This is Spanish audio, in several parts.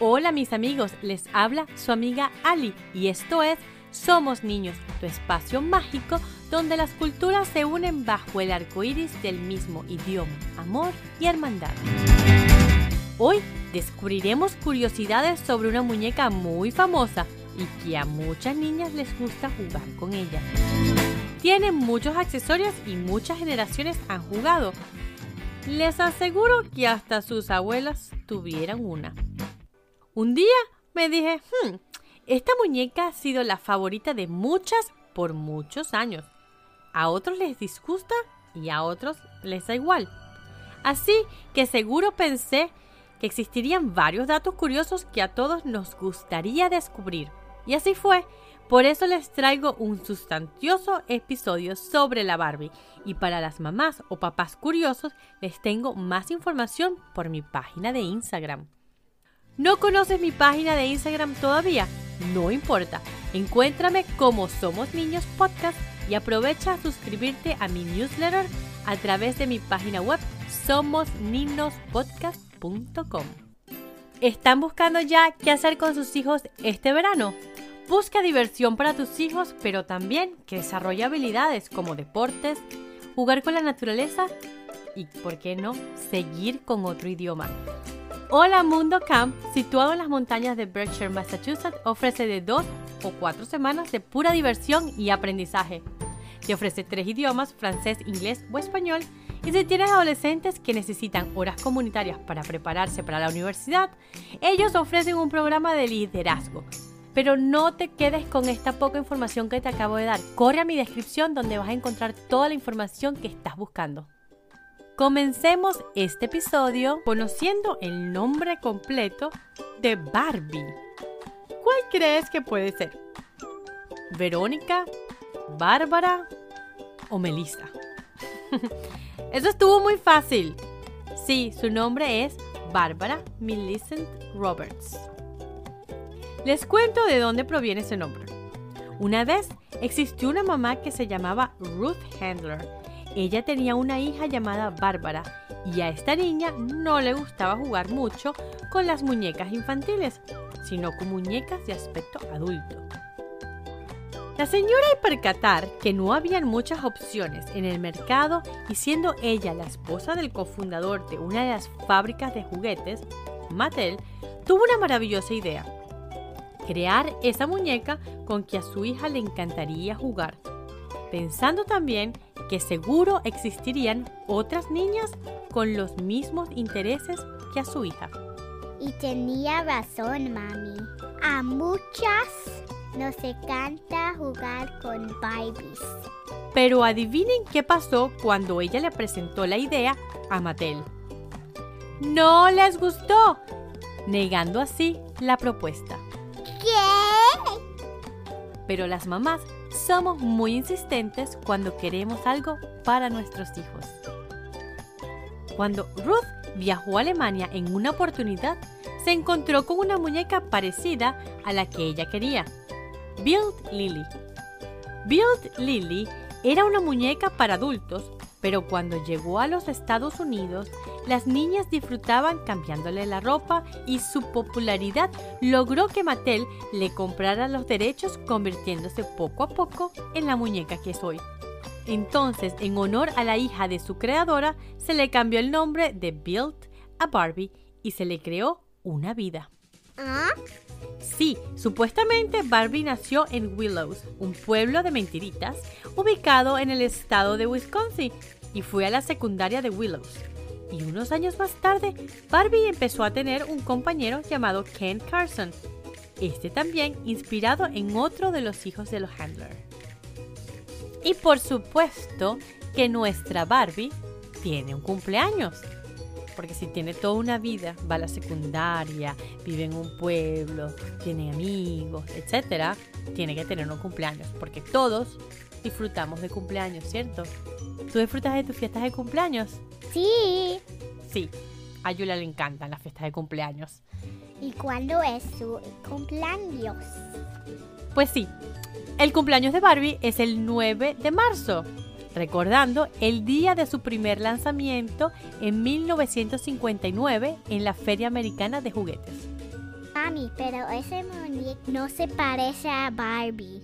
Hola mis amigos, les habla su amiga Ali y esto es Somos Niños, tu espacio mágico donde las culturas se unen bajo el arco iris del mismo idioma, amor y hermandad. Hoy descubriremos curiosidades sobre una muñeca muy famosa y que a muchas niñas les gusta jugar con ella. Tiene muchos accesorios y muchas generaciones han jugado. Les aseguro que hasta sus abuelas tuvieran una. Un día me dije, hmm, esta muñeca ha sido la favorita de muchas por muchos años. A otros les disgusta y a otros les da igual. Así que seguro pensé que existirían varios datos curiosos que a todos nos gustaría descubrir. Y así fue. Por eso les traigo un sustancioso episodio sobre la Barbie. Y para las mamás o papás curiosos les tengo más información por mi página de Instagram. ¿No conoces mi página de Instagram todavía? No importa. Encuéntrame como Somos Niños Podcast y aprovecha a suscribirte a mi newsletter a través de mi página web somosninospodcast.com. ¿Están buscando ya qué hacer con sus hijos este verano? Busca diversión para tus hijos, pero también que desarrolle habilidades como deportes, jugar con la naturaleza y, ¿por qué no?, seguir con otro idioma. Hola Mundo Camp, situado en las montañas de Berkshire, Massachusetts, ofrece de dos o cuatro semanas de pura diversión y aprendizaje. Te ofrece tres idiomas, francés, inglés o español, y si tienes adolescentes que necesitan horas comunitarias para prepararse para la universidad, ellos ofrecen un programa de liderazgo. Pero no te quedes con esta poca información que te acabo de dar. Corre a mi descripción donde vas a encontrar toda la información que estás buscando. Comencemos este episodio conociendo el nombre completo de Barbie. ¿Cuál crees que puede ser? ¿Verónica? ¿Bárbara? ¿O Melissa? Eso estuvo muy fácil. Sí, su nombre es Bárbara Millicent Roberts. Les cuento de dónde proviene ese nombre. Una vez existió una mamá que se llamaba Ruth Handler ella tenía una hija llamada Bárbara y a esta niña no le gustaba jugar mucho con las muñecas infantiles, sino con muñecas de aspecto adulto. La señora al percatar que no habían muchas opciones en el mercado y siendo ella la esposa del cofundador de una de las fábricas de juguetes, Mattel, tuvo una maravillosa idea. Crear esa muñeca con que a su hija le encantaría jugar, pensando también que seguro existirían otras niñas con los mismos intereses que a su hija. Y tenía razón, mami. A muchas nos encanta jugar con Barbies. Pero adivinen qué pasó cuando ella le presentó la idea a Mattel. No les gustó, negando así la propuesta. ¿Qué? Pero las mamás somos muy insistentes cuando queremos algo para nuestros hijos. Cuando Ruth viajó a Alemania en una oportunidad, se encontró con una muñeca parecida a la que ella quería, Build Lily. Build Lily era una muñeca para adultos, pero cuando llegó a los Estados Unidos, las niñas disfrutaban cambiándole la ropa y su popularidad logró que Mattel le comprara los derechos convirtiéndose poco a poco en la muñeca que es hoy. Entonces, en honor a la hija de su creadora, se le cambió el nombre de Build a Barbie y se le creó una vida. ¿Ah? Sí, supuestamente Barbie nació en Willows, un pueblo de mentiritas ubicado en el estado de Wisconsin, y fue a la secundaria de Willows y unos años más tarde, Barbie empezó a tener un compañero llamado Ken Carson, este también inspirado en otro de los hijos de los Handler. Y por supuesto que nuestra Barbie tiene un cumpleaños. Porque si tiene toda una vida, va a la secundaria, vive en un pueblo, tiene amigos, etc., tiene que tener un cumpleaños. Porque todos disfrutamos de cumpleaños, ¿cierto? ¿Tú disfrutas de tus fiestas de cumpleaños? Sí. Sí, a Yula le encantan las fiestas de cumpleaños. ¿Y cuándo es su cumpleaños? Pues sí, el cumpleaños de Barbie es el 9 de marzo, recordando el día de su primer lanzamiento en 1959 en la Feria Americana de Juguetes. Mami, pero ese muñeco no se parece a Barbie.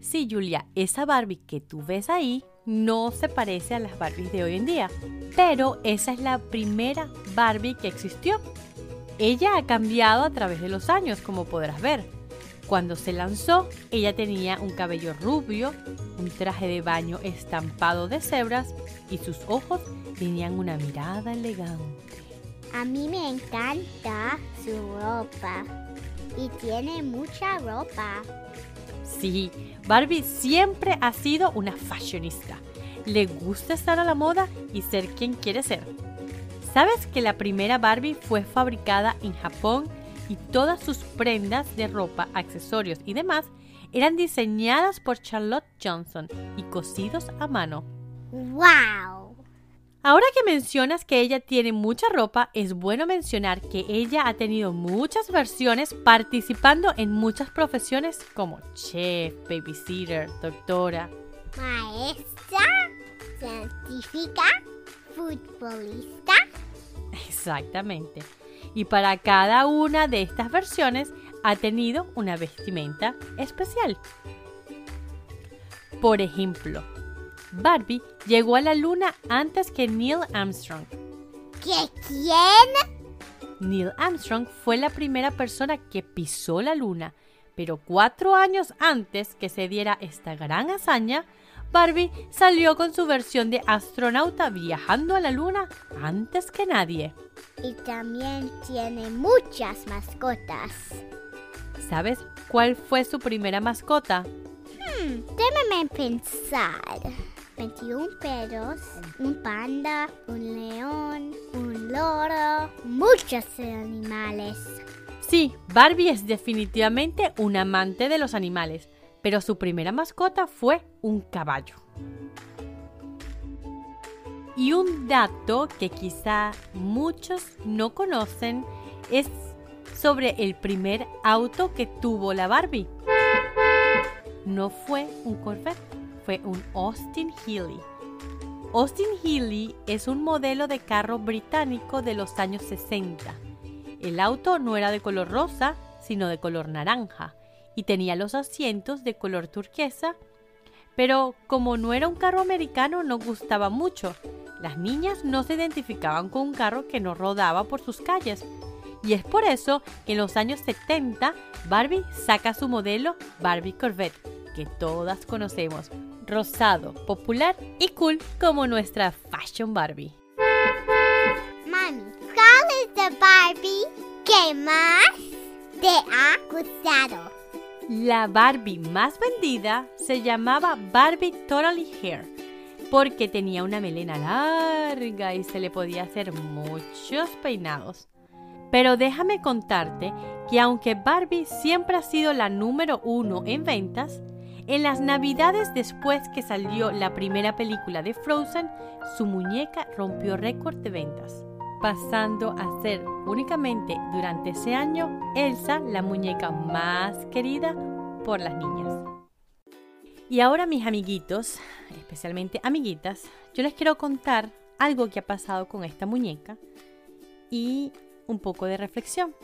Sí, Julia, esa Barbie que tú ves ahí no se parece a las Barbies de hoy en día, pero esa es la primera Barbie que existió. Ella ha cambiado a través de los años, como podrás ver. Cuando se lanzó, ella tenía un cabello rubio, un traje de baño estampado de cebras y sus ojos tenían una mirada elegante. A mí me encanta su ropa. Y tiene mucha ropa. Sí, Barbie siempre ha sido una fashionista. Le gusta estar a la moda y ser quien quiere ser. ¿Sabes que la primera Barbie fue fabricada en Japón y todas sus prendas de ropa, accesorios y demás eran diseñadas por Charlotte Johnson y cosidos a mano? ¡Wow! Ahora que mencionas que ella tiene mucha ropa, es bueno mencionar que ella ha tenido muchas versiones participando en muchas profesiones como chef, babysitter, doctora. Maestra, científica, futbolista. Exactamente. Y para cada una de estas versiones ha tenido una vestimenta especial. Por ejemplo, Barbie llegó a la luna antes que Neil Armstrong. ¿Qué quién? Neil Armstrong fue la primera persona que pisó la luna, pero cuatro años antes que se diera esta gran hazaña, Barbie salió con su versión de astronauta viajando a la luna antes que nadie. Y también tiene muchas mascotas. ¿Sabes cuál fue su primera mascota? Hmm, déjame pensar. 21 perros, un panda, un león, un loro, muchos animales. Sí, Barbie es definitivamente un amante de los animales, pero su primera mascota fue un caballo. Y un dato que quizá muchos no conocen es sobre el primer auto que tuvo la Barbie. No fue un Corvette, fue un Austin Healey. Austin Healey es un modelo de carro británico de los años 60. El auto no era de color rosa, sino de color naranja, y tenía los asientos de color turquesa, pero como no era un carro americano no gustaba mucho. Las niñas no se identificaban con un carro que no rodaba por sus calles. Y es por eso que en los años 70 Barbie saca su modelo Barbie Corvette, que todas conocemos, rosado, popular y cool como nuestra Fashion Barbie. Mami, ¿cuál es la Barbie que más te ha gustado? La Barbie más vendida se llamaba Barbie Totally Hair porque tenía una melena larga y se le podía hacer muchos peinados. Pero déjame contarte que aunque Barbie siempre ha sido la número uno en ventas, en las navidades después que salió la primera película de Frozen, su muñeca rompió récord de ventas, pasando a ser únicamente durante ese año Elsa la muñeca más querida por las niñas. Y ahora mis amiguitos, especialmente amiguitas, yo les quiero contar algo que ha pasado con esta muñeca y un poco de reflexión.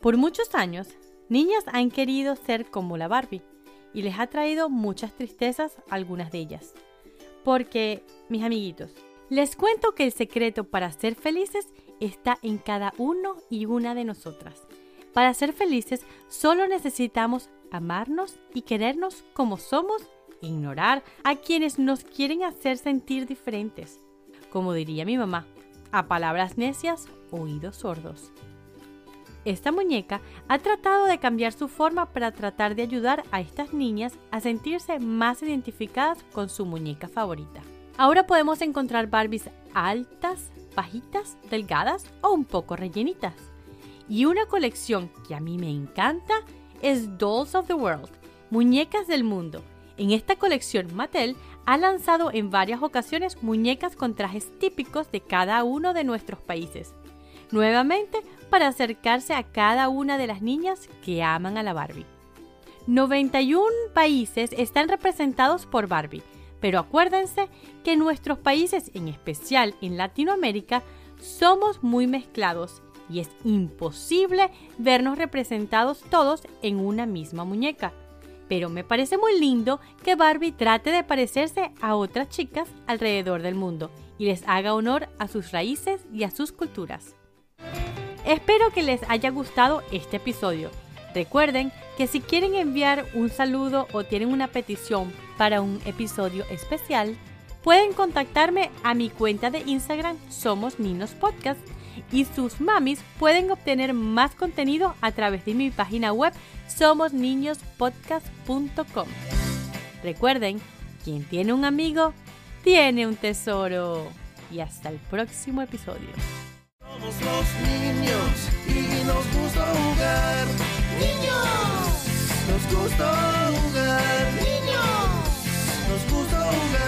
Por muchos años, niñas han querido ser como la Barbie y les ha traído muchas tristezas algunas de ellas. Porque, mis amiguitos, les cuento que el secreto para ser felices está en cada uno y una de nosotras. Para ser felices solo necesitamos amarnos y querernos como somos e ignorar a quienes nos quieren hacer sentir diferentes. Como diría mi mamá, a palabras necias, oídos sordos. Esta muñeca ha tratado de cambiar su forma para tratar de ayudar a estas niñas a sentirse más identificadas con su muñeca favorita. Ahora podemos encontrar Barbies altas, bajitas, delgadas o un poco rellenitas. Y una colección que a mí me encanta es Dolls of the World, Muñecas del Mundo. En esta colección Mattel ha lanzado en varias ocasiones muñecas con trajes típicos de cada uno de nuestros países. Nuevamente para acercarse a cada una de las niñas que aman a la Barbie. 91 países están representados por Barbie, pero acuérdense que nuestros países, en especial en Latinoamérica, somos muy mezclados y es imposible vernos representados todos en una misma muñeca. Pero me parece muy lindo que Barbie trate de parecerse a otras chicas alrededor del mundo y les haga honor a sus raíces y a sus culturas. Espero que les haya gustado este episodio. Recuerden que si quieren enviar un saludo o tienen una petición para un episodio especial, pueden contactarme a mi cuenta de Instagram Somos Niños Podcast y sus mamis pueden obtener más contenido a través de mi página web somosniñospodcast.com. Recuerden, quien tiene un amigo, tiene un tesoro. Y hasta el próximo episodio. Somos los niños y nos gusta jugar, niños. Nos gusta jugar.